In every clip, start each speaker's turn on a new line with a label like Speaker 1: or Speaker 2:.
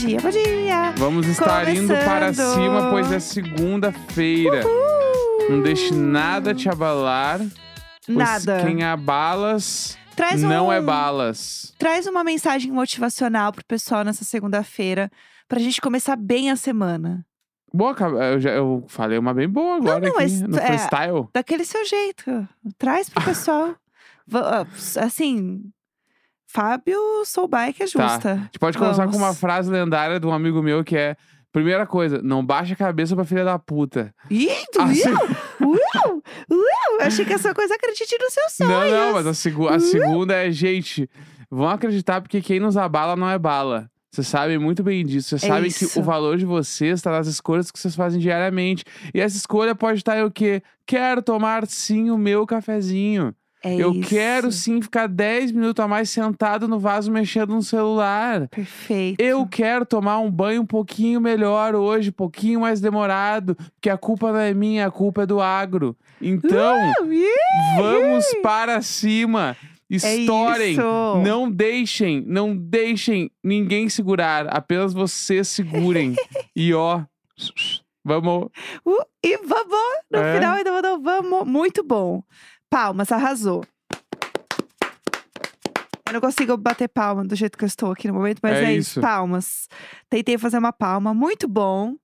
Speaker 1: dia, bom dia.
Speaker 2: Vamos estar indo para
Speaker 1: Começando.
Speaker 2: cima, pois é segunda-feira. Não deixe nada te abalar, pois
Speaker 1: Nada.
Speaker 2: quem abalas
Speaker 1: Traz
Speaker 2: não
Speaker 1: um,
Speaker 2: é balas.
Speaker 1: Traz uma mensagem motivacional pro pessoal nessa segunda-feira. Pra gente começar bem a semana.
Speaker 2: Boa, eu, já, eu falei uma bem boa agora
Speaker 1: não,
Speaker 2: aqui,
Speaker 1: mas
Speaker 2: no
Speaker 1: é-
Speaker 2: freestyle.
Speaker 1: Daquele seu jeito. Traz pro pessoal. Va- ah, assim, Fábio que é
Speaker 2: Tá.
Speaker 1: justa.
Speaker 2: A gente pode começar com uma
Speaker 1: Vamos.
Speaker 2: frase lendária de um amigo meu que é... Primeira coisa, não baixa a cabeça pra filha da puta.
Speaker 1: Ih, tu
Speaker 2: Assim-
Speaker 1: viu? Uau! Uau! Achei que essa coisa acredite nos seus sonhos.
Speaker 2: Não, não, mas a, segu- a segunda é, gente, vão acreditar porque quem nos abala não é bala. Vocês sabem muito bem disso. Vocês
Speaker 1: É
Speaker 2: sabem
Speaker 1: isso.
Speaker 2: que o valor de vocês está nas escolhas que vocês fazem diariamente. E essa escolha pode estar em o quê? Quero tomar sim o meu cafezinho.
Speaker 1: É
Speaker 2: Eu
Speaker 1: isso.
Speaker 2: quero sim ficar 10 minutos a mais sentado no vaso mexendo no celular.
Speaker 1: Perfeito.
Speaker 2: Eu quero tomar um banho um pouquinho melhor hoje, um pouquinho mais demorado, porque a culpa não é minha, a culpa é do agro. Então,
Speaker 1: Uh, ih,
Speaker 2: Vamos para cima. Estourem.
Speaker 1: É
Speaker 2: não deixem, não deixem ninguém segurar. Apenas vocês segurem. e ó, vamos.
Speaker 1: uh, e vamos! No
Speaker 2: É.
Speaker 1: final ainda mandou vamos. Muito bom. Palmas, arrasou. Eu não consigo bater palma do jeito que eu estou aqui no momento, mas
Speaker 2: É
Speaker 1: é,
Speaker 2: isso.
Speaker 1: isso. Palmas. Tentei fazer uma palma. Muito bom.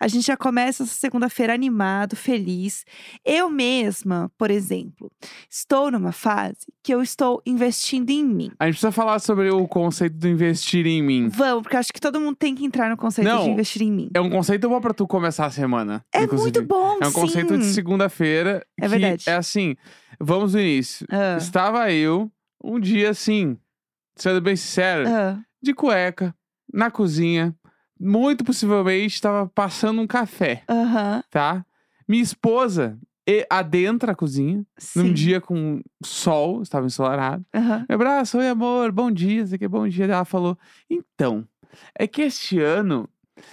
Speaker 1: A gente já começa essa segunda-feira animado, feliz. Eu mesma, por exemplo, estou numa fase que eu estou investindo em mim.
Speaker 2: A gente precisa falar sobre o conceito do investir em mim.
Speaker 1: Vamos, porque acho que todo mundo tem que entrar no conceito
Speaker 2: Não,
Speaker 1: de investir em mim.
Speaker 2: É um conceito bom pra tu começar a semana.
Speaker 1: É
Speaker 2: inclusive.
Speaker 1: muito bom,
Speaker 2: É um conceito de segunda-feira.
Speaker 1: É verdade.
Speaker 2: É assim, vamos do início.
Speaker 1: Ah,
Speaker 2: Estava eu, um dia assim, sendo bem sincero,
Speaker 1: ah.
Speaker 2: de cueca, na cozinha. Muito possivelmente estava passando um café,
Speaker 1: Aham,
Speaker 2: tá? Minha esposa e- adentra a cozinha, num
Speaker 1: sim.
Speaker 2: dia com sol, estava ensolarado.
Speaker 1: Aham.
Speaker 2: Me abraça, oi amor, bom dia, sei que bom dia. Ela falou: então, é que este ano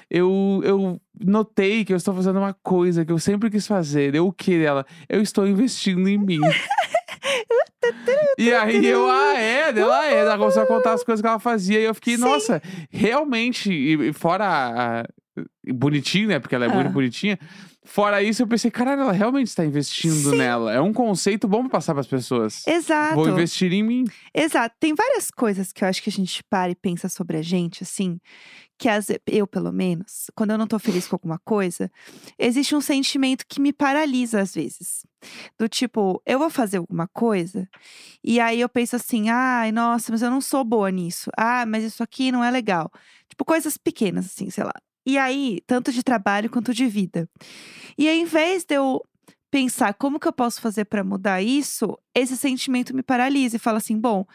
Speaker 2: eu, eu notei que eu estou fazendo uma coisa que eu sempre quis fazer. Eu o que dela? Eu estou investindo em mim. E aí eu, ah, é, dela é. Ela começou a contar as coisas que ela fazia. E eu fiquei,
Speaker 1: Sim.
Speaker 2: nossa, realmente, e, e fora a, a- bonitinho, né? Porque ela é
Speaker 1: Ah.
Speaker 2: muito bonitinha. Fora isso, eu pensei, caralho, ela realmente está investindo
Speaker 1: Sim.
Speaker 2: nela. É um conceito bom pra passar pras pessoas.
Speaker 1: Exato.
Speaker 2: Vou investir em mim.
Speaker 1: Exato. Tem várias coisas que eu acho que a gente para e pensa sobre a gente, assim, que as, eu, pelo menos, quando eu não tô feliz com alguma coisa, existe um sentimento que me paralisa às vezes. Do tipo, eu vou fazer alguma coisa, e aí eu penso assim, ai, nossa, mas eu não sou boa nisso. Ah, mas isso aqui não é legal. Tipo, coisas pequenas, assim, sei lá. E aí, tanto de trabalho quanto de vida. E aí, em vez de eu pensar como que eu posso fazer pra mudar isso, esse sentimento me paralisa e fala assim, bom,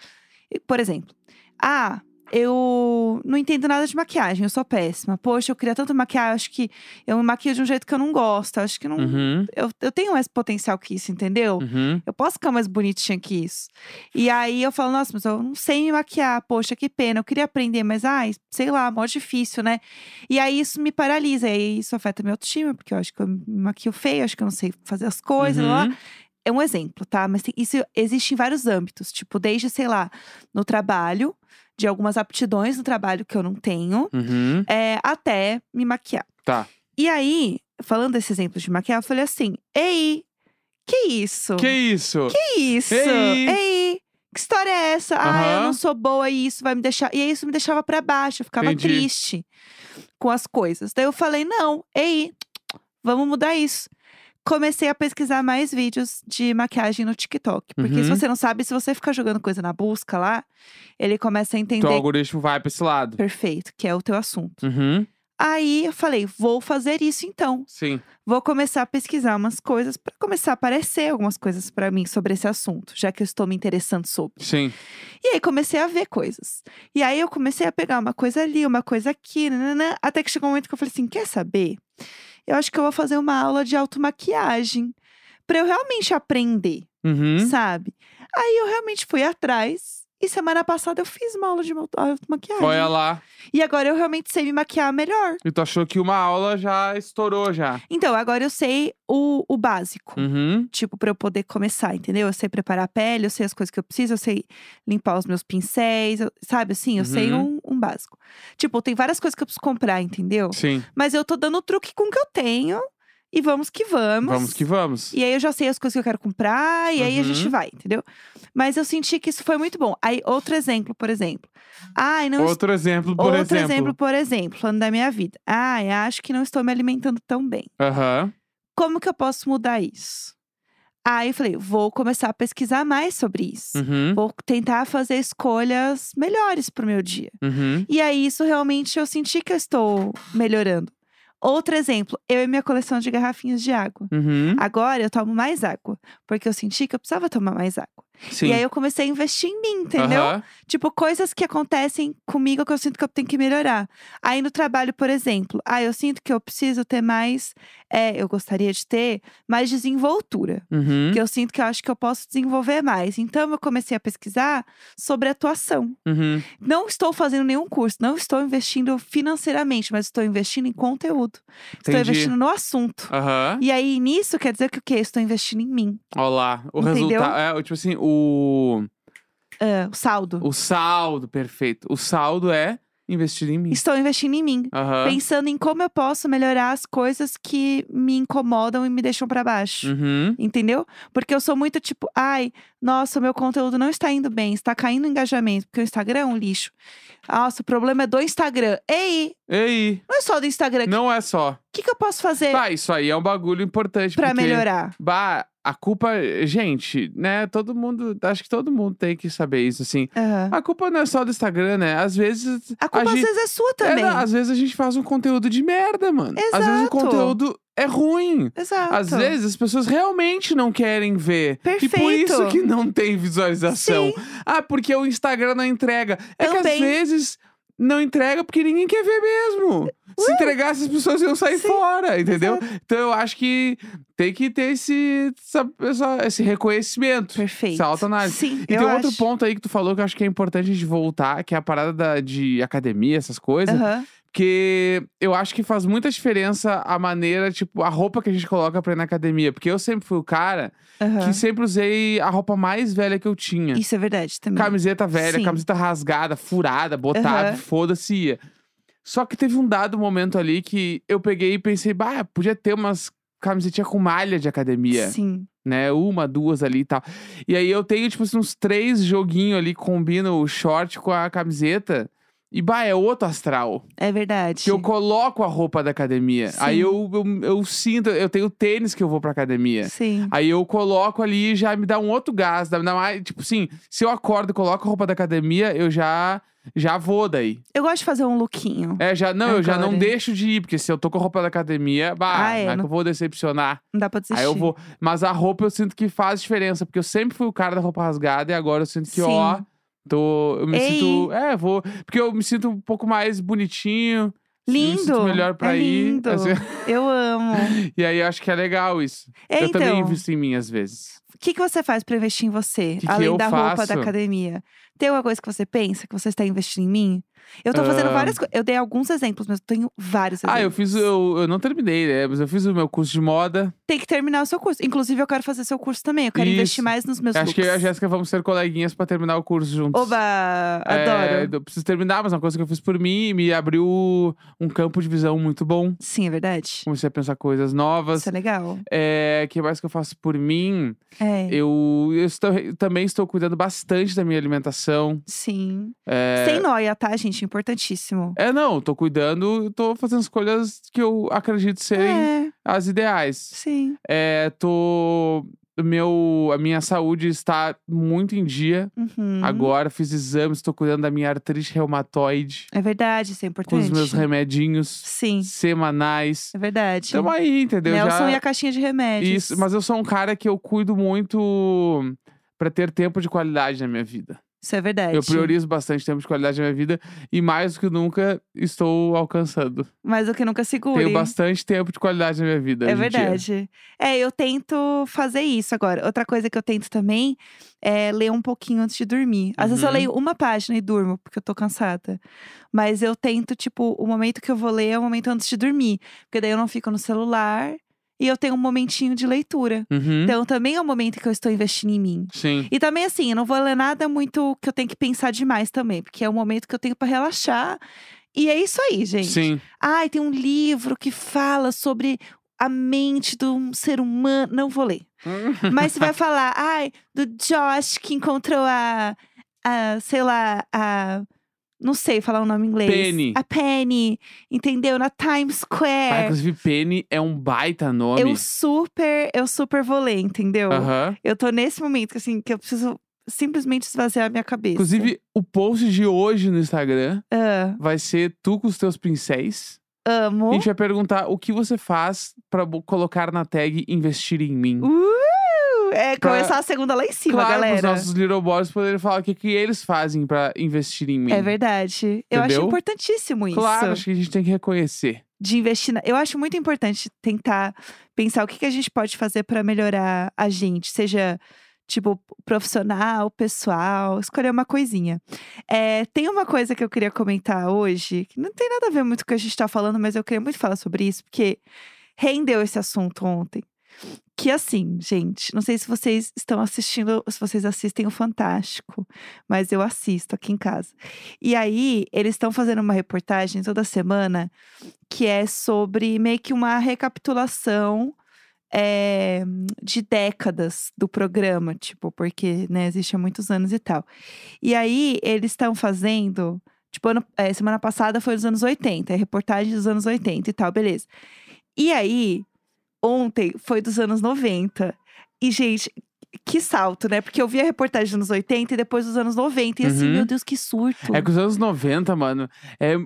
Speaker 1: por exemplo, ah, eu não entendo nada de maquiagem, eu sou péssima. Poxa, eu queria tanto maquiar, acho que eu me maquio de um jeito que eu não gosto, acho que não,
Speaker 2: Uhum,
Speaker 1: eu, eu tenho mais potencial que isso, entendeu?
Speaker 2: uhum.
Speaker 1: Eu posso ficar mais bonitinha que isso. E aí eu falo, nossa, mas eu não sei me maquiar, poxa, que pena. Eu queria aprender, mas ai, sei lá, mó difícil, né? E aí isso me paralisa, e aí isso afeta minha autoestima, porque eu acho que eu me maquio feio, acho que eu não sei fazer as coisas, lá, lá.
Speaker 2: Uhum.
Speaker 1: É um exemplo, tá? Mas isso existe em vários âmbitos, tipo, desde, sei lá, no trabalho, de algumas aptidões no trabalho que eu não tenho,
Speaker 2: Uhum.
Speaker 1: é, até me maquiar.
Speaker 2: Tá.
Speaker 1: E aí, falando desse exemplo de maquiar, eu falei assim: Ei, que isso?
Speaker 2: Que isso?
Speaker 1: Que isso?
Speaker 2: Ei!
Speaker 1: Ei! Que história é essa? Ah, eu não sou boa e isso vai me deixar. E aí isso me deixava pra baixo, eu ficava
Speaker 2: Entendi.
Speaker 1: triste com as coisas. Daí eu falei: não, ei, vamos mudar isso. Comecei a pesquisar mais vídeos de maquiagem no TikTok. Porque se
Speaker 2: Uhum.
Speaker 1: você não sabe, se você ficar jogando coisa na busca lá, ele começa a entender.
Speaker 2: Teu algoritmo vai pra esse lado.
Speaker 1: Perfeito, que é o teu assunto.
Speaker 2: Uhum.
Speaker 1: Aí eu falei, vou fazer isso então.
Speaker 2: Sim.
Speaker 1: Vou começar a pesquisar umas coisas para começar a aparecer algumas coisas para mim sobre esse assunto, já que eu estou me interessando sobre.
Speaker 2: Sim.
Speaker 1: E aí comecei a ver coisas. E aí eu comecei a pegar uma coisa ali, uma coisa aqui, até que chegou um momento que eu falei assim: quer saber? Eu acho que eu vou fazer uma aula de automaquiagem para eu realmente aprender,
Speaker 2: Uhum.
Speaker 1: sabe? Aí eu realmente fui atrás E semana passada eu fiz uma aula de automaquiagem.
Speaker 2: Olha lá.
Speaker 1: E agora eu realmente sei me maquiar melhor.
Speaker 2: E tu achou que uma aula já estourou já.
Speaker 1: Então, agora eu sei o, o básico.
Speaker 2: Uhum.
Speaker 1: Tipo, pra eu poder começar, entendeu? Eu sei preparar a pele, eu sei as coisas que eu preciso, eu sei limpar os meus pincéis, eu- sabe assim? Eu sei
Speaker 2: Uhum.
Speaker 1: um, um básico. Tipo, tem várias coisas que eu preciso comprar, entendeu?
Speaker 2: Sim.
Speaker 1: Mas eu tô dando truque com o que eu tenho e vamos que vamos.
Speaker 2: Vamos que vamos.
Speaker 1: E aí eu já sei as coisas que eu quero comprar e aí a gente
Speaker 2: Uhum.
Speaker 1: vai, entendeu? Mas eu senti que isso foi muito bom. Aí, outro exemplo, por exemplo. Ai, não
Speaker 2: Outro exemplo, por
Speaker 1: Outro
Speaker 2: exemplo.
Speaker 1: exemplo, por exemplo, falando da minha vida. Ai, acho que não estou me alimentando tão bem.
Speaker 2: Aham.
Speaker 1: Como que eu posso mudar isso? Aí eu falei, vou começar a pesquisar mais sobre isso.
Speaker 2: Uhum.
Speaker 1: Vou tentar fazer escolhas melhores pro meu dia.
Speaker 2: Uhum.
Speaker 1: E aí, isso realmente eu senti que eu estou melhorando. Outro exemplo, eu e minha coleção de garrafinhas de água.
Speaker 2: Uhum.
Speaker 1: Agora eu tomo mais água, porque eu senti que eu precisava tomar mais água.
Speaker 2: Sim.
Speaker 1: E aí eu comecei a investir em mim, entendeu?
Speaker 2: Aham.
Speaker 1: Tipo, coisas que acontecem comigo que eu sinto que eu tenho que melhorar. Aí no trabalho, por exemplo, ah, eu sinto que eu preciso ter mais. é, eu gostaria de ter mais desenvoltura.
Speaker 2: Uhum.
Speaker 1: Que eu sinto que eu acho que eu posso desenvolver mais. Então eu comecei a pesquisar sobre atuação.
Speaker 2: Uhum.
Speaker 1: Não estou fazendo nenhum curso, não estou investindo financeiramente, mas estou investindo em conteúdo. Estou
Speaker 2: Entendi.
Speaker 1: investindo no assunto. E aí, nisso quer dizer que o quê? Estou investindo em mim.
Speaker 2: Olha lá. O resultado. É, tipo assim, o.
Speaker 1: Ah, o saldo.
Speaker 2: O saldo, perfeito. O saldo é investir em mim.
Speaker 1: Estou investindo em mim.
Speaker 2: Aham.
Speaker 1: pensando em como eu posso melhorar as coisas que me incomodam e me deixam pra baixo.
Speaker 2: Uhum.
Speaker 1: Entendeu? Porque eu sou muito tipo, ai, nossa, o meu conteúdo não está indo bem, está caindo o engajamento, porque o Instagram é um lixo. Nossa, o problema é do Instagram. Ei,
Speaker 2: Ei,
Speaker 1: não é só do Instagram. O
Speaker 2: não é só.
Speaker 1: que, que eu posso fazer
Speaker 2: Tá, isso aí é um bagulho importante.
Speaker 1: pra
Speaker 2: porque,
Speaker 1: melhorar?
Speaker 2: Bah, a culpa. Gente, né? Todo mundo. Acho que todo mundo tem que saber isso, assim.
Speaker 1: Aham.
Speaker 2: A culpa não é só do Instagram, né? Às vezes.
Speaker 1: A culpa às
Speaker 2: gente...
Speaker 1: vezes é sua
Speaker 2: É,
Speaker 1: também.
Speaker 2: não, às vezes a gente faz um conteúdo de merda, mano. Às vezes o
Speaker 1: Exato.
Speaker 2: conteúdo é ruim.
Speaker 1: Exato.
Speaker 2: Às vezes as pessoas realmente não querem ver. E por
Speaker 1: Perfeito.
Speaker 2: isso que não tem visualização.
Speaker 1: Sim.
Speaker 2: Ah, porque o Instagram não entrega. É que às
Speaker 1: Também.
Speaker 2: vezes não entrega porque ninguém quer ver mesmo. Se entregasse, as pessoas iam sair
Speaker 1: Sim,
Speaker 2: fora, entendeu? Então eu acho que tem que ter esse, essa- essa- esse reconhecimento.
Speaker 1: Perfeito.
Speaker 2: Essa autoanálise.
Speaker 1: Sim,
Speaker 2: E tem outro
Speaker 1: acho.
Speaker 2: ponto aí que tu falou que eu acho que é importante a gente voltar, que é a parada da- de academia, essas coisas.
Speaker 1: Aham.
Speaker 2: Porque eu acho que faz muita diferença a maneira, tipo, a roupa que a gente coloca pra ir na academia. Porque eu sempre fui o cara
Speaker 1: aham.
Speaker 2: que sempre usei a roupa mais velha que eu tinha.
Speaker 1: Isso é verdade também.
Speaker 2: Camiseta velha,
Speaker 1: Sim.
Speaker 2: camiseta rasgada, furada, botada,
Speaker 1: Aham.
Speaker 2: foda-se ia. Só que teve um dado momento ali que eu peguei e pensei, bah, podia ter umas camisetinhas com malha de academia,
Speaker 1: Sim.
Speaker 2: né? Uma, duas ali e tal. E aí eu tenho, tipo assim, uns três joguinhos ali que combinam o short com a camiseta. E, bah, é outro astral.
Speaker 1: É verdade.
Speaker 2: Que eu coloco a roupa da academia. Aí
Speaker 1: Sim.
Speaker 2: eu, eu, eu sinto, eu tenho tênis que eu vou pra academia.
Speaker 1: Sim.
Speaker 2: Aí eu coloco ali e já me dá um outro gás. Dá, dá mais, tipo assim, se eu acordo e coloco a roupa da academia, eu já já vou daí.
Speaker 1: Eu gosto de fazer um lookinho.
Speaker 2: É, já, não, eu já não
Speaker 1: Agora.
Speaker 2: deixo de ir, porque se eu tô com a roupa da academia, bah,
Speaker 1: Ah, é,
Speaker 2: não é que eu vou decepcionar.
Speaker 1: Não dá pra desistir.
Speaker 2: Aí eu vou. Mas a roupa eu sinto que faz diferença, porque eu sempre fui o cara da roupa rasgada e agora eu sinto que, ó,
Speaker 1: Sim.
Speaker 2: Tô. Eu me
Speaker 1: Ei.
Speaker 2: sinto. É, vou. Porque eu me sinto um pouco mais bonitinho. Me sinto
Speaker 1: Lindo.
Speaker 2: melhor pra
Speaker 1: é
Speaker 2: ir.
Speaker 1: lindo.
Speaker 2: assim.
Speaker 1: Eu amo.
Speaker 2: E aí eu acho que é legal isso.
Speaker 1: É,
Speaker 2: eu também
Speaker 1: então,
Speaker 2: invisto em mim às vezes.
Speaker 1: O que, que você faz pra investir em você?
Speaker 2: Que que
Speaker 1: além
Speaker 2: eu
Speaker 1: da roupa
Speaker 2: faço?
Speaker 1: da academia. Tem alguma coisa que você pensa que você está investindo em mim? Eu tô fazendo
Speaker 2: Ah.
Speaker 1: várias coisas. Eu dei alguns exemplos, mas eu tenho vários exemplos.
Speaker 2: Ah, eu fiz. Eu, eu não terminei, né? Mas eu fiz o meu curso de moda.
Speaker 1: Tem que terminar o seu curso. Inclusive, eu quero fazer seu curso também. Eu quero
Speaker 2: Isso.
Speaker 1: investir mais nos meus
Speaker 2: Acho que eu e a
Speaker 1: looks.
Speaker 2: Jéssica vamos ser coleguinhas pra terminar o curso juntos.
Speaker 1: Oba!
Speaker 2: É,
Speaker 1: Adoro.
Speaker 2: eu preciso terminar, mas é uma coisa que eu fiz por mim me abriu um campo de visão muito bom.
Speaker 1: Sim, é verdade.
Speaker 2: Comecei a pensar coisas novas.
Speaker 1: Isso é legal.
Speaker 2: É, que mais que eu faço por mim?
Speaker 1: É.
Speaker 2: Eu, eu estou- também estou cuidando bastante da minha alimentação.
Speaker 1: Sim.
Speaker 2: É,
Speaker 1: Sem noia, tá, gente? Importantíssimo.
Speaker 2: é, não, tô cuidando, tô fazendo escolhas que eu acredito serem
Speaker 1: É,
Speaker 2: as ideais.
Speaker 1: sim.
Speaker 2: É, tô. Meu, a minha saúde está muito em dia.
Speaker 1: Uhum.
Speaker 2: Agora fiz exames, estou cuidando da minha artrite reumatoide.
Speaker 1: É verdade, isso é
Speaker 2: Com
Speaker 1: importante.
Speaker 2: os meus remedinhos
Speaker 1: Sim,
Speaker 2: semanais.
Speaker 1: é verdade.
Speaker 2: Tamo aí, entendeu?
Speaker 1: Nelson
Speaker 2: Já...
Speaker 1: e a caixinha de remédios.
Speaker 2: Isso, mas eu sou um cara que eu cuido muito pra ter tempo de qualidade na minha vida.
Speaker 1: Isso é verdade.
Speaker 2: Eu priorizo bastante tempo de qualidade na minha vida e mais do que nunca estou alcançando.
Speaker 1: Mais do que nunca segure.
Speaker 2: Tenho bastante tempo de qualidade na minha vida.
Speaker 1: É verdade. É, eu tento fazer isso agora. Outra coisa que eu tento também é ler um pouquinho antes de dormir. Às vezes eu
Speaker 2: Uhum.
Speaker 1: leio uma página e durmo, porque eu tô cansada. Mas eu tento, tipo, o momento que eu vou ler é o momento antes de dormir. Porque daí eu não fico no celular e eu tenho um momentinho de leitura.
Speaker 2: Uhum.
Speaker 1: Então também é o momento que eu estou investindo em mim.
Speaker 2: Sim.
Speaker 1: E também, assim, eu não vou ler nada muito que eu tenho que pensar demais também, porque é o momento que eu tenho pra relaxar. E é isso aí, gente.
Speaker 2: Sim.
Speaker 1: Ai, tem um livro que fala sobre a mente de um ser humano. Não vou ler. Mas você vai falar, ai, do Josh que encontrou a. a sei lá, a. Não sei falar o nome em inglês.
Speaker 2: Penny.
Speaker 1: A Penny, entendeu? Na Times
Speaker 2: Ah,
Speaker 1: Square.
Speaker 2: inclusive, Penny é um baita nome.
Speaker 1: eu super, eu super vou ler, entendeu?
Speaker 2: Aham.
Speaker 1: Eu tô nesse momento que, assim, que eu preciso simplesmente esvaziar a minha cabeça.
Speaker 2: Inclusive, o post de hoje no Instagram
Speaker 1: Ah,
Speaker 2: vai ser tu com os teus pincéis.
Speaker 1: amo.
Speaker 2: A gente vai perguntar o que você faz pra bo- colocar na tag investir em mim.
Speaker 1: Uh! É
Speaker 2: Pra-
Speaker 1: começar a segunda lá em cima,
Speaker 2: claro,
Speaker 1: galera.
Speaker 2: os nossos little boys poderem falar o que, que eles fazem pra investir em mim.
Speaker 1: É verdade. Eu acho
Speaker 2: Entendeu?
Speaker 1: importantíssimo isso.
Speaker 2: Claro, acho que a gente tem que reconhecer.
Speaker 1: De investir. Na... Eu acho muito importante tentar pensar o que, que a gente pode fazer pra melhorar a gente, seja tipo profissional, pessoal, escolher uma coisinha. É, tem uma coisa que eu queria comentar hoje, que não tem nada a ver muito com o que a gente tá falando, mas eu queria muito falar sobre isso, porque rendeu esse assunto ontem. Que assim, gente, não sei se vocês estão assistindo, se vocês assistem o Fantástico, mas eu assisto aqui em casa. E aí, eles estão fazendo uma reportagem toda semana que é sobre meio que uma recapitulação é, de décadas do programa, tipo, porque né, existe há muitos anos e tal. E aí, eles estão fazendo. Tipo, ano- é, semana passada foi dos anos 80, é reportagem dos anos 80 e tal, beleza. E aí, ontem foi dos anos 90. E, gente, que salto, né? Porque eu vi a reportagem dos anos 80 e depois dos anos 90. E assim,
Speaker 2: Uhum.
Speaker 1: meu Deus, que surto.
Speaker 2: É que os anos 90, mano, é.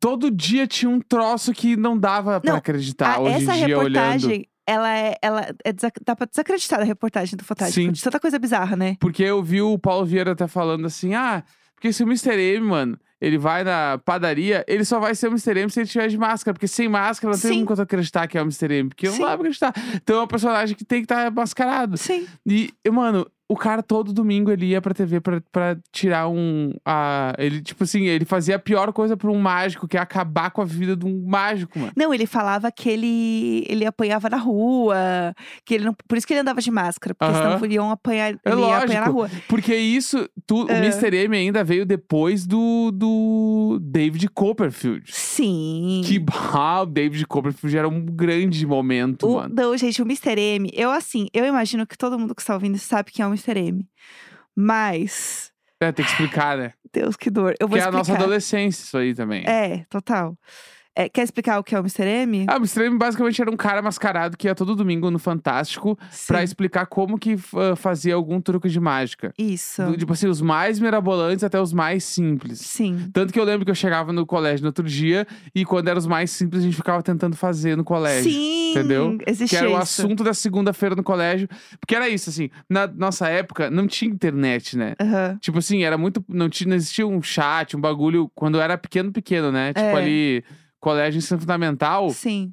Speaker 2: Todo dia tinha um troço que não dava pra
Speaker 1: Não,
Speaker 2: acreditar
Speaker 1: Ah,
Speaker 2: hoje
Speaker 1: essa
Speaker 2: dia olhando.
Speaker 1: reportagem, ela é. Ela é dá pra desacreditar a reportagem do Fantástico.
Speaker 2: Sim.
Speaker 1: De tanta coisa bizarra, né?
Speaker 2: Porque eu vi o Paulo Vieira até falando assim: ah, porque se o Mr. M, mano, ele vai na padaria, ele só vai ser o Mr. M se ele tiver de máscara. Porque sem máscara não tem
Speaker 1: Sim.
Speaker 2: como acreditar que é o Mr. M. Porque eu
Speaker 1: Sim.
Speaker 2: não pra acreditar. Então é um personagem que tem que estar mascarado.
Speaker 1: Sim.
Speaker 2: E, mano, o cara todo domingo ele ia pra TV pra, pra tirar um. A, ele, tipo assim, ele fazia a pior coisa pra um mágico, que é acabar com a vida de um mágico, mano.
Speaker 1: Não, ele falava que ele, ele apanhava na rua, que ele não, por isso que ele andava de máscara, porque
Speaker 2: Aham.
Speaker 1: senão podiam apanhar,
Speaker 2: É
Speaker 1: ele ia apanhar na
Speaker 2: lógico.
Speaker 1: rua.
Speaker 2: Porque isso, tu, o
Speaker 1: É.
Speaker 2: Mr. M ainda veio depois do, do David Copperfield.
Speaker 1: Sim.
Speaker 2: Que ah, o David Copperfield era um grande momento,
Speaker 1: O,
Speaker 2: mano.
Speaker 1: não, gente, o Mr. M, eu assim, eu imagino que todo mundo que está ouvindo sabe quem é o Mr. M. Mas,
Speaker 2: É, tem que explicar, né?
Speaker 1: Deus, que dor. Eu vou
Speaker 2: Que é a
Speaker 1: explicar.
Speaker 2: nossa adolescência, isso aí também.
Speaker 1: É, total. É, quer explicar o que é o Mr. M?
Speaker 2: Ah, o Mr. M basicamente era um cara mascarado que ia todo domingo no Fantástico pra
Speaker 1: Sim.
Speaker 2: explicar como que ah, fazia algum truque de mágica.
Speaker 1: Isso.
Speaker 2: Do- tipo assim, os mais mirabolantes até os mais simples.
Speaker 1: Sim.
Speaker 2: Tanto que eu lembro que eu chegava no colégio no outro dia e quando eram os mais simples a gente ficava tentando fazer no colégio.
Speaker 1: Sim,
Speaker 2: entendeu? Que
Speaker 1: existia
Speaker 2: era o assunto da segunda-feira no colégio. Porque era isso, assim, na nossa época não tinha internet, né?
Speaker 1: Aham.
Speaker 2: Tipo assim, era muito. Não, tinha, não existia um chat, um bagulho. Quando eu era pequeno, pequeno, né? Tipo
Speaker 1: É.
Speaker 2: ali, colégio ensino fundamental.
Speaker 1: Sim.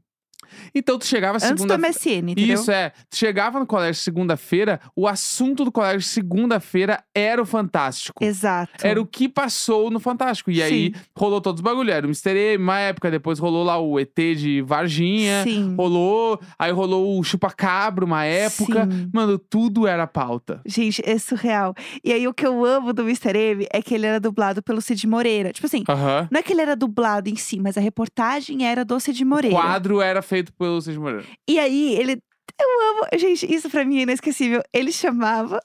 Speaker 2: Então tu chegava
Speaker 1: Antes do
Speaker 2: segunda
Speaker 1: MSN, entendeu?
Speaker 2: Isso é. Tu chegava no colégio segunda-feira, o assunto do colégio segunda-feira era o Fantástico.
Speaker 1: Exato.
Speaker 2: Era o que passou no Fantástico. E aí
Speaker 1: Sim.
Speaker 2: rolou todos os bagulhos. Era o Mr. M, uma época, depois rolou lá o ET de Varginha.
Speaker 1: Sim.
Speaker 2: Rolou. Aí rolou o Chupacabra uma época.
Speaker 1: Sim.
Speaker 2: Mano, tudo era pauta.
Speaker 1: Gente, é surreal. E aí, o que eu amo do Mr. M é que ele era dublado pelo Cid Moreira. Tipo assim,
Speaker 2: Aham.
Speaker 1: não é que ele era dublado em si, mas a reportagem era do Cid
Speaker 2: O
Speaker 1: Moreira.
Speaker 2: quadro era feito pelo Cid Moreira.
Speaker 1: E aí, ele. Eu amo. Gente, isso pra mim é inesquecível. Ele chamava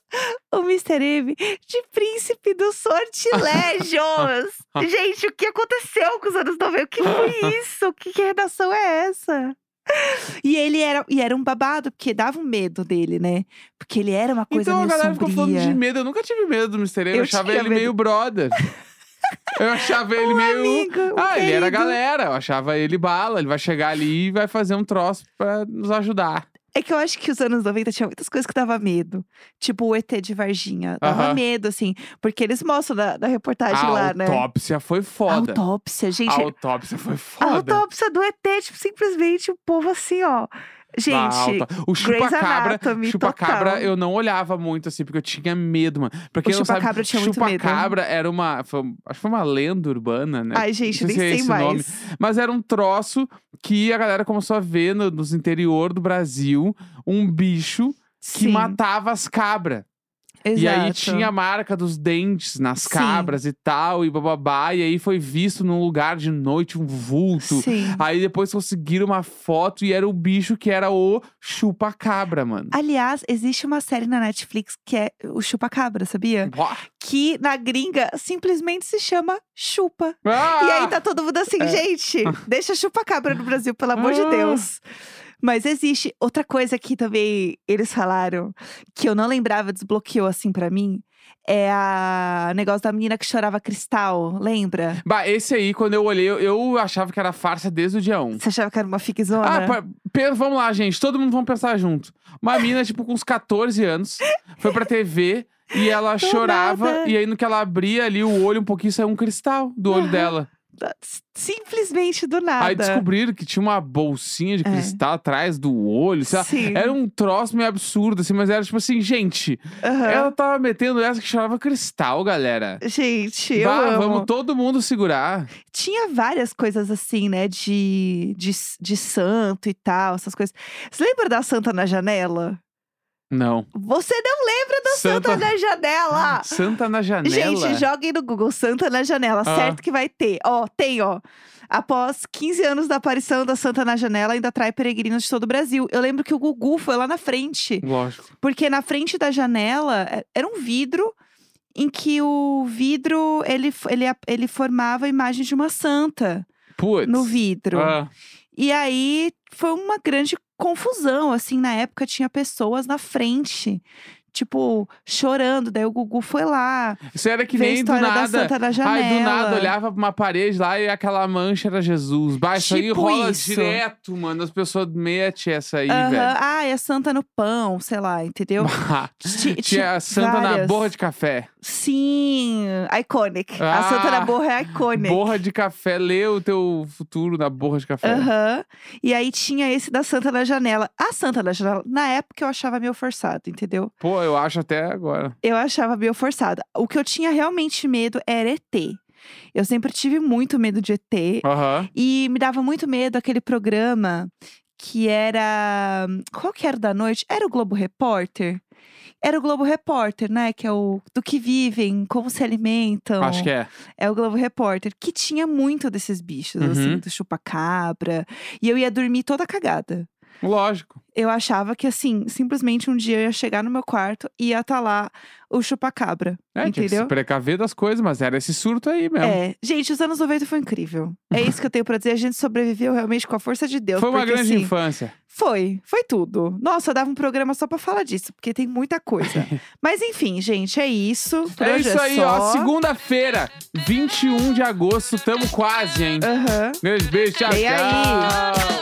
Speaker 1: o Mr. M de príncipe dos sortilégios. Gente, o que aconteceu com os anos 90? O que foi isso? Que, que redação é essa? E ele era, e era um babado, porque dava um medo dele, né? Porque ele era uma coisa
Speaker 2: então a
Speaker 1: meio
Speaker 2: galera ficou falando de
Speaker 1: sombria.
Speaker 2: medo. Eu nunca tive medo do Mr. M. Eu,
Speaker 1: Eu
Speaker 2: achava ele
Speaker 1: medo.
Speaker 2: meio brother. Eu achava ele
Speaker 1: Um
Speaker 2: meio.
Speaker 1: amigo, um
Speaker 2: ah, ele era
Speaker 1: querido.
Speaker 2: galera. Eu achava ele bala. Ele vai chegar ali e vai fazer um troço pra nos ajudar.
Speaker 1: É que eu acho que os anos 90 tinha muitas coisas que dava medo. Tipo o ET de Varginha. Dava medo, assim. Porque eles mostram na, na reportagem
Speaker 2: A
Speaker 1: lá, né?
Speaker 2: autópsia foi foda.
Speaker 1: Autópsia, gente.
Speaker 2: A autópsia foi
Speaker 1: A
Speaker 2: foda.
Speaker 1: autópsia do ET, tipo, simplesmente o povo assim, ó. Gente,
Speaker 2: O chupa-cabra, eu não olhava muito assim, porque eu tinha medo, mano. Pra quem
Speaker 1: O
Speaker 2: não sabe,
Speaker 1: chupa-cabra eu tinha muito medo.
Speaker 2: chupa-cabra era uma, foi- acho que foi uma lenda urbana, né?
Speaker 1: ai, gente,
Speaker 2: Não
Speaker 1: nem
Speaker 2: sei se é
Speaker 1: sei
Speaker 2: esse o nome.
Speaker 1: mais.
Speaker 2: Mas era um troço que a galera começou a ver no, nos interior do Brasil, um bicho que
Speaker 1: Sim,
Speaker 2: matava as cabras. E aí
Speaker 1: exato.
Speaker 2: tinha a marca dos dentes nas
Speaker 1: Sim.
Speaker 2: cabras e tal, e bababá. E aí foi visto num lugar de noite um vulto.
Speaker 1: Sim.
Speaker 2: Aí depois conseguiram uma foto e era o bicho que era o chupa-cabra, mano.
Speaker 1: Aliás, existe uma série na Netflix que é o Chupa-Cabra, sabia?
Speaker 2: Uá.
Speaker 1: Que na gringa simplesmente se chama Chupa.
Speaker 2: Ah!
Speaker 1: E aí tá todo mundo assim,
Speaker 2: É.
Speaker 1: gente, deixa Chupa-Cabra no Brasil, pelo amor de
Speaker 2: Ah.
Speaker 1: Deus. Mas existe outra coisa que também eles falaram, que eu não lembrava, desbloqueou assim pra mim. É a o negócio da menina que chorava cristal, lembra?
Speaker 2: Bah, esse aí, quando eu olhei, eu, eu achava que era farsa desde o dia 1.
Speaker 1: Você achava que era uma ficzona?
Speaker 2: Ah, pa- vamos lá, gente. Todo mundo vamos pensar junto. Uma mina, tipo, com uns 14 anos, foi pra TV e ela
Speaker 1: Do
Speaker 2: chorava.
Speaker 1: nada.
Speaker 2: E aí, no que ela abria ali o olho, um pouquinho saiu um cristal do olho
Speaker 1: Aham.
Speaker 2: dela.
Speaker 1: Simplesmente do nada.
Speaker 2: Aí descobriram que tinha uma bolsinha de
Speaker 1: É.
Speaker 2: cristal atrás do olho. sei lá. Era um troço meio absurdo, assim, mas era tipo assim, gente.
Speaker 1: Aham.
Speaker 2: Ela tava metendo essa que chorava cristal, galera.
Speaker 1: Gente, eu
Speaker 2: Vá,
Speaker 1: amo.
Speaker 2: vamos todo mundo segurar.
Speaker 1: Tinha várias coisas assim, né? De, de, de santo e tal, essas coisas. Você lembra da Santa na janela?
Speaker 2: Não.
Speaker 1: Você não lembra da Santa,
Speaker 2: Santa-
Speaker 1: na janela?
Speaker 2: Santa na janela.
Speaker 1: Gente, joguem no Google Santa na janela,
Speaker 2: Ah.
Speaker 1: certo que vai ter. Ó, tem, ó. Após 15 anos da aparição da Santa na janela, ainda atrai peregrinos de todo o Brasil. Eu lembro que o Gugu foi lá na frente.
Speaker 2: Lógico.
Speaker 1: Porque na frente da janela é- era um vidro em que o vidro ele, ele, ele formava a imagem de uma santa
Speaker 2: Putz.
Speaker 1: no vidro.
Speaker 2: Ah,
Speaker 1: E aí foi uma grande confusão, assim, na época tinha pessoas na frente, tipo, chorando. Daí o Gugu foi lá,
Speaker 2: isso era que nem do
Speaker 1: história da
Speaker 2: nada.
Speaker 1: Santa na janela.
Speaker 2: Ai, do nada olhava pra uma parede lá e aquela mancha era Jesus. Bah, isso aí
Speaker 1: Tipo
Speaker 2: rola
Speaker 1: isso.
Speaker 2: direto, mano. As pessoas metem essa aí,
Speaker 1: Aham,
Speaker 2: velho.
Speaker 1: Ah, é Santa no pão, sei lá, entendeu?
Speaker 2: Tinha a santa na
Speaker 1: várias.
Speaker 2: borra de café.
Speaker 1: Sim, iconic. a Santa na
Speaker 2: Ah,
Speaker 1: borra é iconic.
Speaker 2: Borra de café, lê o teu futuro na borra de café.
Speaker 1: Aham. E aí tinha esse da Santa na janela. A Santa na janela, na época eu achava meio forçado, entendeu?
Speaker 2: Pô, eu acho até agora.
Speaker 1: Eu achava meio forçada. O que eu tinha realmente medo era ET. Eu sempre tive muito medo de ET.
Speaker 2: Aham.
Speaker 1: E me dava muito medo aquele programa que era. Qual que era da noite? Era o Globo Repórter? Era o Globo Repórter, né? Que é o do que vivem, como se alimentam.
Speaker 2: Acho que é.
Speaker 1: É o Globo Repórter, que tinha muito desses bichos, assim,
Speaker 2: Uhum.
Speaker 1: do chupacabra. E eu ia dormir toda cagada.
Speaker 2: Lógico.
Speaker 1: Eu achava que, assim, simplesmente um dia eu ia chegar no meu quarto e ia estar lá o chupacabra.
Speaker 2: É, tinha que
Speaker 1: entendeu?
Speaker 2: se precaver das coisas, mas era esse surto aí mesmo.
Speaker 1: É, gente, os anos 90 foi incrível. É isso que eu tenho pra dizer. A gente sobreviveu realmente com a força de Deus.
Speaker 2: Foi uma
Speaker 1: porque,
Speaker 2: grande
Speaker 1: assim,
Speaker 2: infância.
Speaker 1: Foi, foi tudo. Nossa, eu dava um programa só pra falar disso, porque tem muita coisa. Mas enfim, gente, é isso. Por
Speaker 2: É
Speaker 1: hoje
Speaker 2: isso aí, ó.
Speaker 1: só.
Speaker 2: Segunda-feira, 21 de agosto, tamo quase, hein?
Speaker 1: Aham.
Speaker 2: Grande beijo, tchau,
Speaker 1: Vem aí.
Speaker 2: tchau.